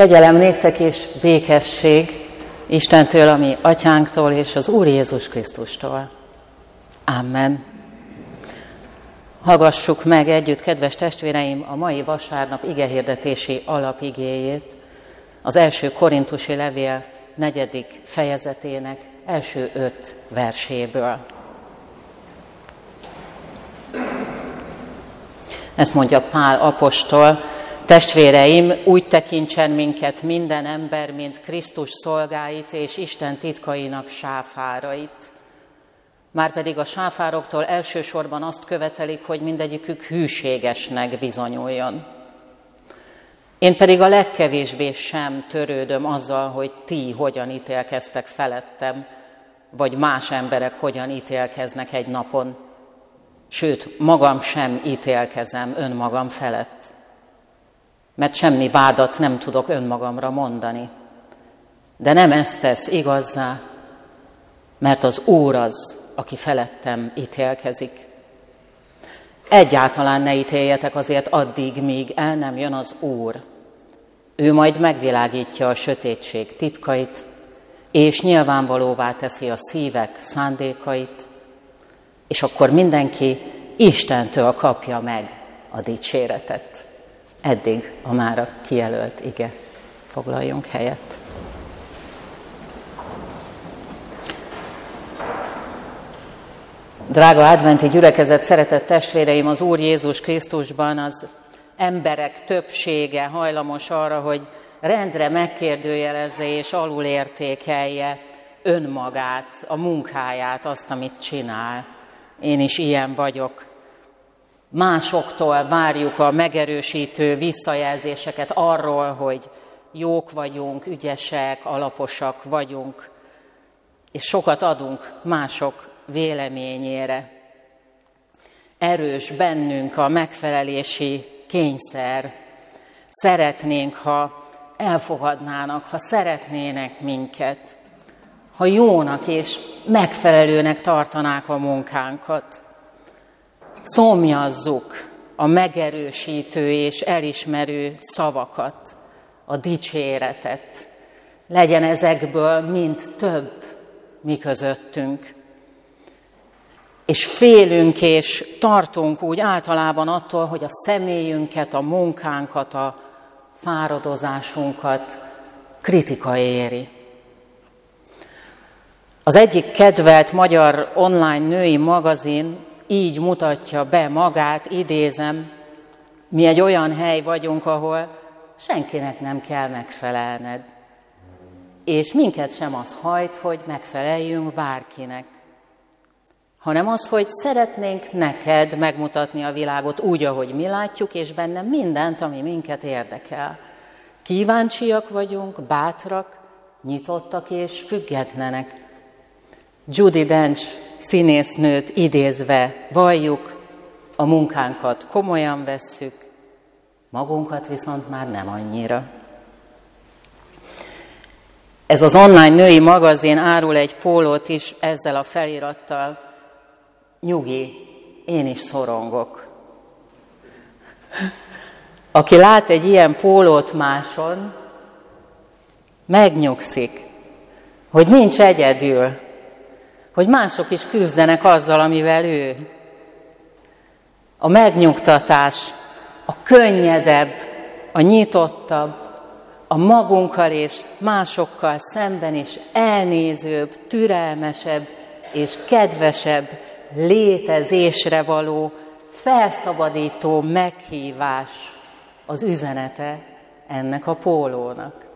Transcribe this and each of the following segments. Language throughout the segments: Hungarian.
Kegyelem néktek és békesség Istentől, ami atyánktól és az Úr Jézus Krisztustól. Amen. Hallgassuk meg együtt, kedves testvéreim, a mai vasárnap igehirdetési alapigéjét, az első korintusi levél negyedik fejezetének első öt verséből. Ezt mondja Pál apostol, Testvéreim, úgy tekintsen minket minden ember, mint Krisztus szolgáit és Isten titkainak sáfárait. Márpedig a sáfároktól elsősorban azt követelik, hogy mindegyikük hűségesnek bizonyuljon. Én pedig a legkevésbé sem törődöm azzal, hogy ti hogyan ítélkeztek felettem, vagy más emberek hogyan ítélkeznek egy napon. Sőt, magam sem ítélkezem önmagam felett mert semmi vádat nem tudok önmagamra mondani. De nem ezt tesz igazzá, mert az Úr az, aki felettem ítélkezik. Egyáltalán ne ítéljetek azért addig, míg el nem jön az Úr. Ő majd megvilágítja a sötétség titkait, és nyilvánvalóvá teszi a szívek szándékait, és akkor mindenki Istentől kapja meg a dicséretet. Eddig a mára kijelölt ige. Foglaljunk helyet. Drága adventi gyülekezet, szeretett testvéreim, az Úr Jézus Krisztusban az emberek többsége hajlamos arra, hogy rendre megkérdőjelezze és alulértékelje önmagát, a munkáját, azt, amit csinál. Én is ilyen vagyok másoktól várjuk a megerősítő visszajelzéseket arról, hogy jók vagyunk, ügyesek, alaposak vagyunk, és sokat adunk mások véleményére. Erős bennünk a megfelelési kényszer. Szeretnénk, ha elfogadnának, ha szeretnének minket, ha jónak és megfelelőnek tartanák a munkánkat szomjazzuk a megerősítő és elismerő szavakat, a dicséretet. Legyen ezekből mind több mi közöttünk. És félünk és tartunk úgy általában attól, hogy a személyünket, a munkánkat, a fáradozásunkat kritika éri. Az egyik kedvelt magyar online női magazin így mutatja be magát, idézem, mi egy olyan hely vagyunk, ahol senkinek nem kell megfelelned. És minket sem az hajt, hogy megfeleljünk bárkinek, hanem az, hogy szeretnénk neked megmutatni a világot úgy, ahogy mi látjuk, és benne mindent, ami minket érdekel. Kíváncsiak vagyunk, bátrak, nyitottak és függetlenek. Judy Dench színésznőt idézve valljuk, a munkánkat komolyan vesszük, magunkat viszont már nem annyira. Ez az online női magazin árul egy pólót is ezzel a felirattal. Nyugi, én is szorongok. Aki lát egy ilyen pólót máson, megnyugszik, hogy nincs egyedül, hogy mások is küzdenek azzal, amivel ő. A megnyugtatás, a könnyedebb, a nyitottabb, a magunkkal és másokkal szemben is elnézőbb, türelmesebb és kedvesebb létezésre való, felszabadító meghívás az üzenete ennek a pólónak.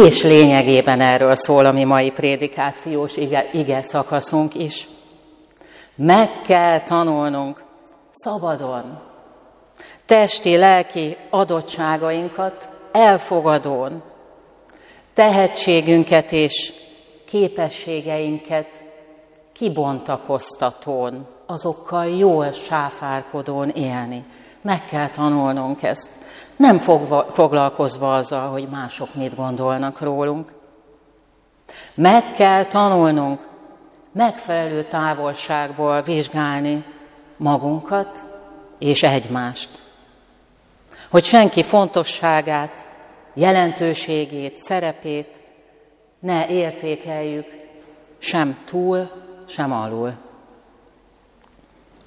És lényegében erről szól a mi mai prédikációs ige, ige szakaszunk is. Meg kell tanulnunk szabadon, testi, lelki adottságainkat elfogadón, tehetségünket és képességeinket kibontakoztatón, azokkal jól sáfárkodón élni. Meg kell tanulnunk ezt. Nem fogva, foglalkozva azzal, hogy mások mit gondolnak rólunk. Meg kell tanulnunk megfelelő távolságból vizsgálni magunkat és egymást. hogy senki fontosságát, jelentőségét, szerepét ne értékeljük sem túl, sem alul.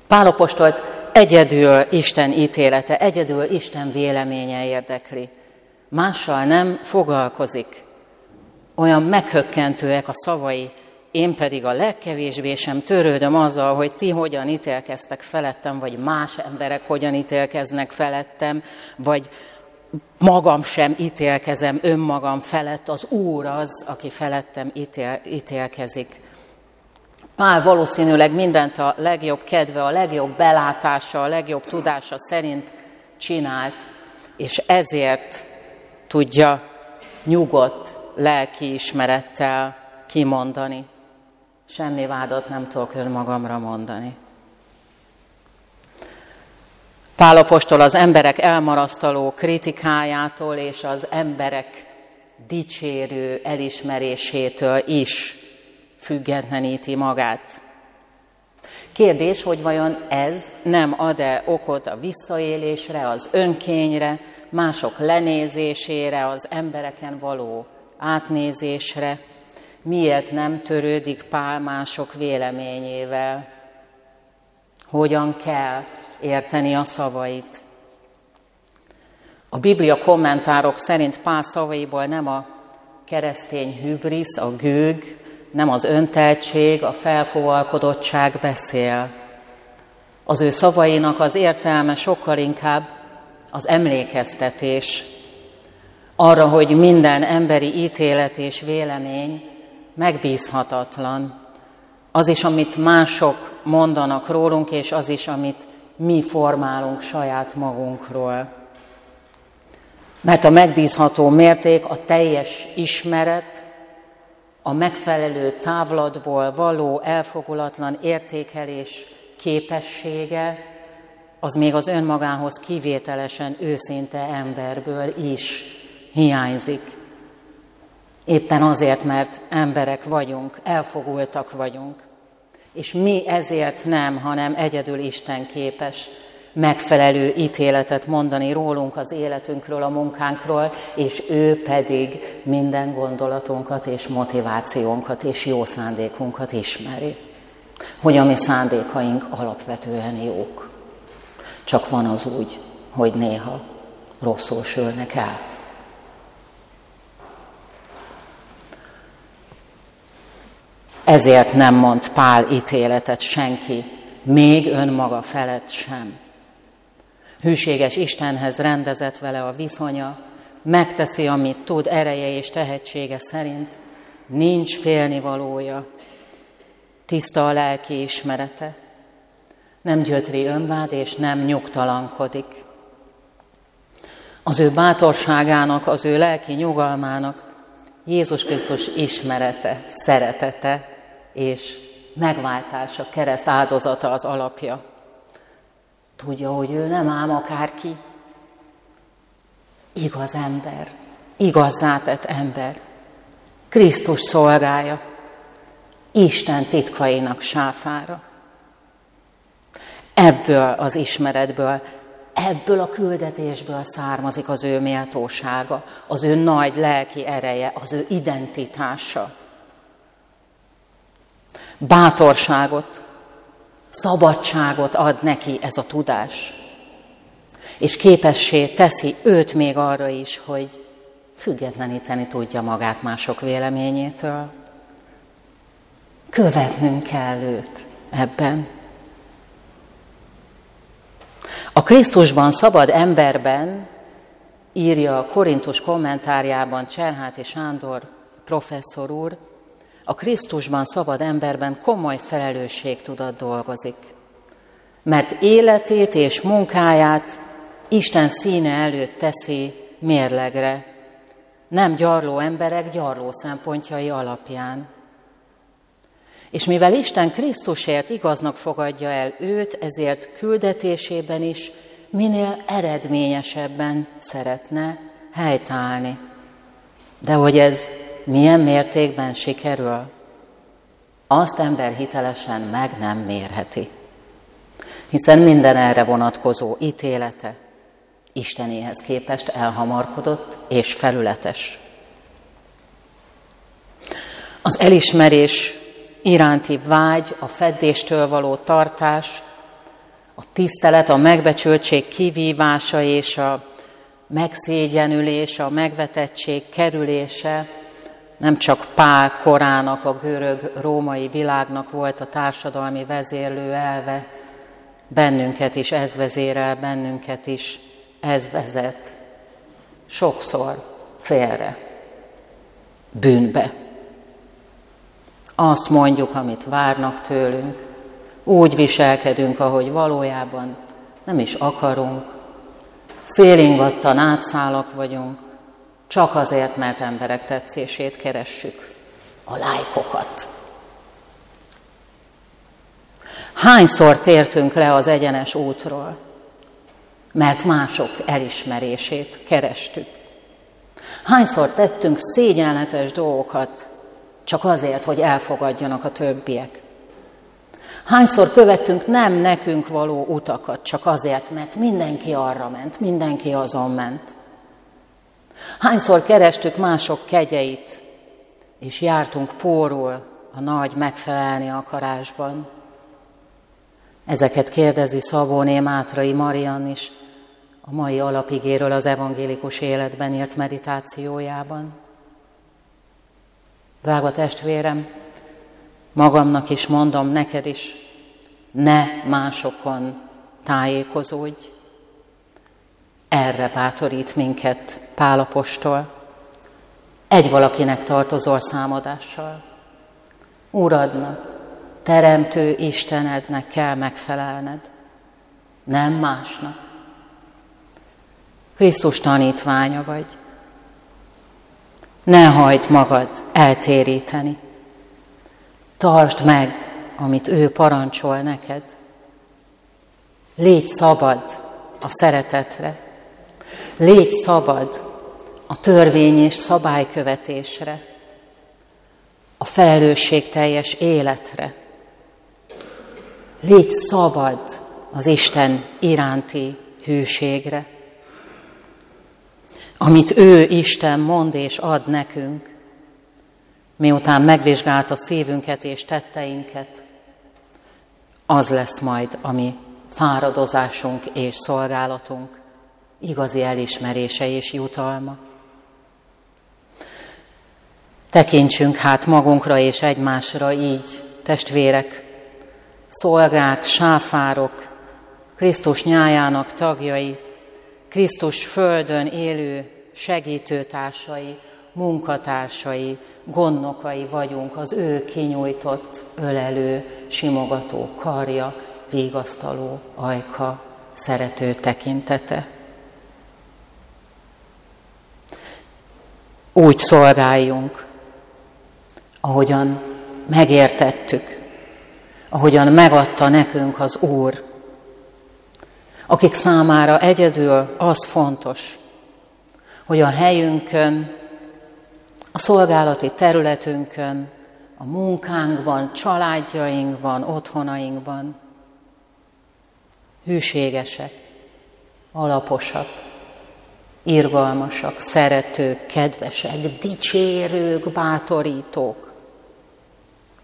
Pálopostolt egyedül Isten ítélete, egyedül Isten véleménye érdekli. Mással nem foglalkozik. Olyan meghökkentőek a szavai, én pedig a legkevésbé sem törődöm azzal, hogy ti hogyan ítélkeztek felettem, vagy más emberek hogyan ítélkeznek felettem, vagy magam sem ítélkezem önmagam felett, az Úr az, aki felettem ítél, ítélkezik. Pál valószínűleg mindent a legjobb kedve, a legjobb belátása, a legjobb tudása szerint csinált, és ezért tudja nyugodt lelkiismerettel kimondani. Semmi vádat nem tudok önmagamra mondani. Pálapostól az emberek elmarasztaló kritikájától és az emberek dicsérő elismerésétől is függetleníti magát. Kérdés, hogy vajon ez nem ad-e okot a visszaélésre, az önkényre, mások lenézésére, az embereken való átnézésre? Miért nem törődik Pál mások véleményével? Hogyan kell érteni a szavait? A Biblia kommentárok szerint Pál szavaiból nem a keresztény hübrisz, a gőg, nem az önteltség, a felfogalkodottság beszél. Az ő szavainak az értelme sokkal inkább az emlékeztetés arra, hogy minden emberi ítélet és vélemény megbízhatatlan. Az is, amit mások mondanak rólunk, és az is, amit mi formálunk saját magunkról. Mert a megbízható mérték a teljes ismeret, a megfelelő távlatból való elfogulatlan értékelés képessége, az még az önmagához kivételesen őszinte emberből is hiányzik. Éppen azért, mert emberek vagyunk, elfogultak vagyunk. És mi ezért nem, hanem egyedül Isten képes megfelelő ítéletet mondani rólunk, az életünkről, a munkánkról, és ő pedig minden gondolatunkat és motivációnkat és jó szándékunkat ismeri. Hogy a mi szándékaink alapvetően jók. Csak van az úgy, hogy néha rosszul sülnek el. Ezért nem mond Pál ítéletet senki, még önmaga felett sem. Hűséges Istenhez rendezett vele a viszonya, megteszi, amit tud ereje és tehetsége szerint, nincs félnivalója, tiszta a lelki ismerete, nem gyötri önvád és nem nyugtalankodik. Az ő bátorságának, az ő lelki nyugalmának Jézus Krisztus ismerete, szeretete és megváltása, kereszt áldozata az alapja. Tudja, hogy ő nem ám akárki, igaz ember, igazá tett ember, Krisztus szolgája, Isten titkainak sáfára. Ebből az ismeretből, ebből a küldetésből származik az ő méltósága, az ő nagy lelki ereje, az ő identitása. Bátorságot, szabadságot ad neki ez a tudás. És képessé teszi őt még arra is, hogy függetleníteni tudja magát mások véleményétől. Követnünk kell őt ebben. A Krisztusban szabad emberben, írja a Korintus kommentárjában Cserháti Sándor professzor úr, a Krisztusban szabad emberben komoly felelősségtudat dolgozik. Mert életét és munkáját Isten színe előtt teszi mérlegre, nem gyarló emberek gyarló szempontjai alapján. És mivel Isten Krisztusért igaznak fogadja el őt, ezért küldetésében is minél eredményesebben szeretne helytállni. De hogy ez milyen mértékben sikerül, azt ember hitelesen meg nem mérheti. Hiszen minden erre vonatkozó ítélete, Istenéhez képest elhamarkodott és felületes. Az elismerés iránti vágy, a feddéstől való tartás, a tisztelet, a megbecsültség kivívása és a megszégyenülés, a megvetettség kerülése nem csak Pál korának, a görög-római világnak volt a társadalmi vezérlő elve, bennünket is ez vezérel, bennünket is ez vezet. Sokszor félre, bűnbe. Azt mondjuk, amit várnak tőlünk, úgy viselkedünk, ahogy valójában nem is akarunk, szélingattan átszálak vagyunk, csak azért, mert emberek tetszését keressük, a lájkokat. Hányszor tértünk le az egyenes útról, mert mások elismerését kerestük? Hányszor tettünk szégyenletes dolgokat, csak azért, hogy elfogadjanak a többiek? Hányszor követtünk nem nekünk való utakat, csak azért, mert mindenki arra ment, mindenki azon ment? Hányszor kerestük mások kegyeit, és jártunk pórul a nagy megfelelni akarásban? Ezeket kérdezi Szabóné Mátrai Marian is a mai alapigéről az evangélikus életben írt meditációjában. Drága testvérem, magamnak is mondom, neked is, ne másokon tájékozódj. Erre bátorít minket Pálapostól. Egy valakinek tartozol számadással. Uradnak, Teremtő Istenednek kell megfelelned, nem másnak. Krisztus tanítványa vagy. Ne hagyd magad eltéríteni. Tartsd meg, amit ő parancsol neked. Légy szabad a szeretetre. Légy szabad a törvény és szabálykövetésre, a felelősségteljes életre. Légy szabad az Isten iránti hűségre. Amit ő Isten mond és ad nekünk, miután megvizsgált a szívünket és tetteinket, az lesz majd a mi fáradozásunk és szolgálatunk, igazi elismerése és jutalma. Tekintsünk hát magunkra és egymásra így, testvérek, szolgák, sáfárok, Krisztus nyájának tagjai, Krisztus földön élő segítőtársai, munkatársai, gondnokai vagyunk, az ő kinyújtott, ölelő, simogató karja, végasztaló ajka, szerető tekintete. Úgy szolgáljunk, ahogyan megértettük, ahogyan megadta nekünk az Úr, akik számára egyedül az fontos, hogy a helyünkön, a szolgálati területünkön, a munkánkban, családjainkban, otthonainkban hűségesek, alaposak, irgalmasak, szeretők, kedvesek, dicsérők, bátorítók,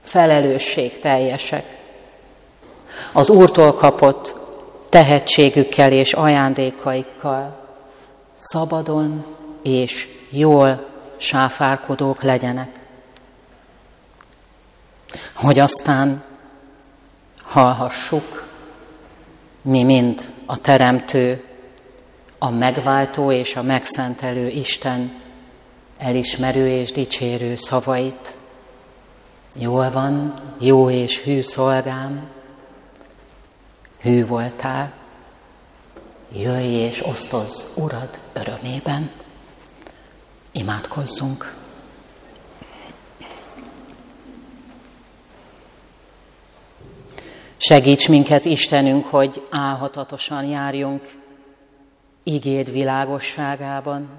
felelősségteljesek. Az Úrtól kapott tehetségükkel és ajándékaikkal szabadon és jól sáfárkodók legyenek. Hogy aztán hallhassuk, mi mind a Teremtő, a megváltó és a megszentelő Isten elismerő és dicsérő szavait. Jól van, jó és hű szolgám, hű voltál, jöjj és osztozz Urad örömében. Imádkozzunk! Segíts minket, Istenünk, hogy álhatatosan járjunk igéd világosságában.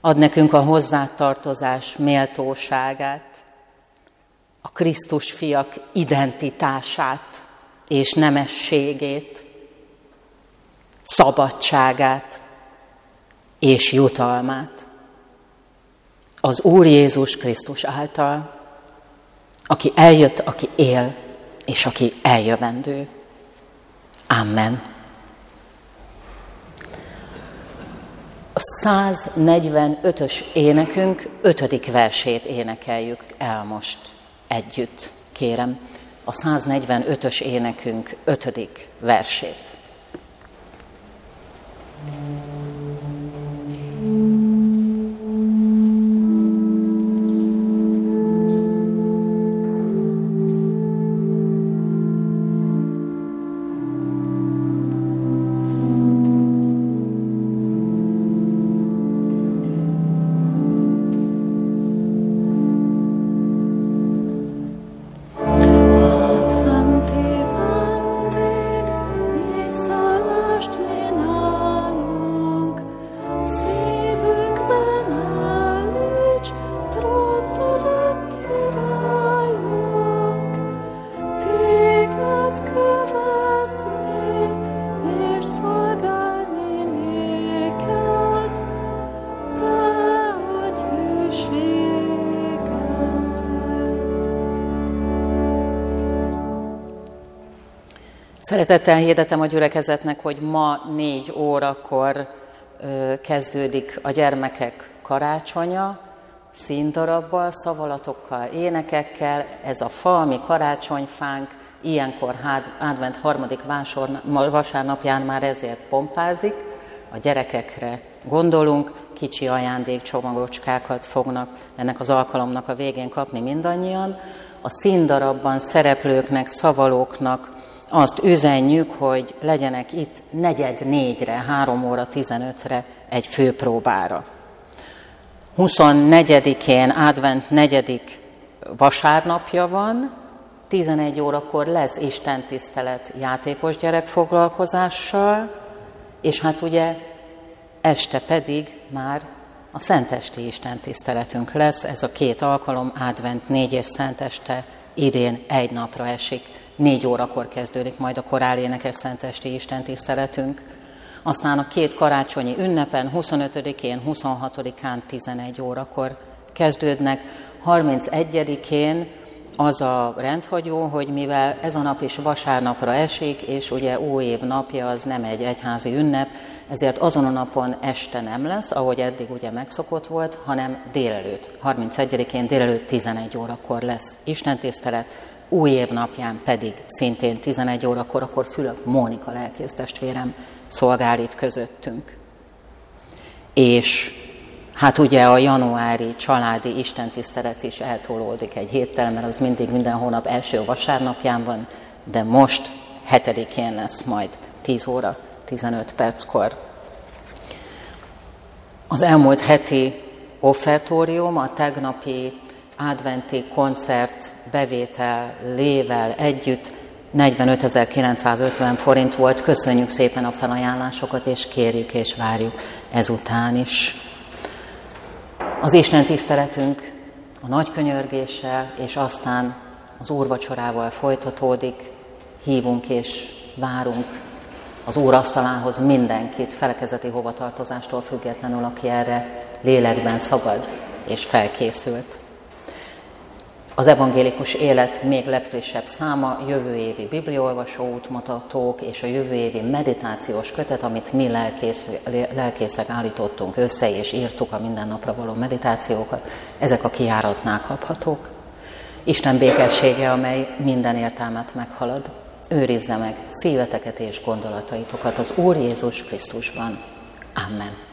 Ad nekünk a hozzátartozás méltóságát, a Krisztus fiak identitását és nemességét. szabadságát és jutalmát az Úr Jézus Krisztus által, aki eljött, aki él, és aki eljövendő. Amen. A 145-ös énekünk ötödik versét énekeljük el most együtt, kérem. A 145-ös énekünk ötödik versét. Szeretettel hirdetem a gyülekezetnek, hogy ma négy órakor kezdődik a gyermekek karácsonya, színdarabbal, szavalatokkal, énekekkel. Ez a fa, ami karácsonyfánk, ilyenkor advent harmadik vasárnapján már ezért pompázik. A gyerekekre gondolunk, kicsi ajándékcsomagocskákat fognak ennek az alkalomnak a végén kapni mindannyian. A színdarabban szereplőknek, szavalóknak, azt üzenjük, hogy legyenek itt negyed négyre, három óra 15-re egy főpróbára. 24-én, advent negyedik vasárnapja van, 11 órakor lesz Isten tisztelet játékos gyerekfoglalkozással, és hát ugye este pedig már a Szentesti Isten tiszteletünk lesz, ez a két alkalom, advent négy és Szenteste idén egy napra esik. Négy órakor kezdődik majd a korál énekes szentesti Isten tiszteletünk. Aztán a két karácsonyi ünnepen, 25-én, 26-án 11 órakor kezdődnek. 31-én az a rendhagyó, hogy mivel ez a nap is vasárnapra esik, és ugye új napja az nem egy egyházi ünnep, ezért azon a napon este nem lesz, ahogy eddig ugye megszokott volt, hanem délelőtt. 31-én délelőtt 11 órakor lesz istentisztelet, új év napján pedig szintén 11 órakor, akkor Fülöp Mónika lelkész testvérem szolgál itt közöttünk. És hát ugye a januári családi istentisztelet is eltolódik egy héttel, mert az mindig minden hónap első vasárnapján van, de most hetedikén lesz majd 10 óra 15 perckor. Az elmúlt heti offertórium, a tegnapi adventi koncert bevétel lével együtt 45.950 forint volt. Köszönjük szépen a felajánlásokat, és kérjük és várjuk ezután is. Az Isten tiszteletünk a nagy könyörgéssel, és aztán az úrvacsorával folytatódik. Hívunk és várunk az Úr asztalához mindenkit, felekezeti hovatartozástól függetlenül, aki erre lélekben szabad és felkészült. Az evangélikus élet még legfrissebb száma, jövő évi bibliolvasó útmutatók és a jövő évi meditációs kötet, amit mi lelkész, lelkészek állítottunk össze és írtuk a mindennapra való meditációkat, ezek a kiáratnál kaphatók. Isten békessége, amely minden értelmet meghalad, őrizze meg szíveteket és gondolataitokat az Úr Jézus Krisztusban. Amen.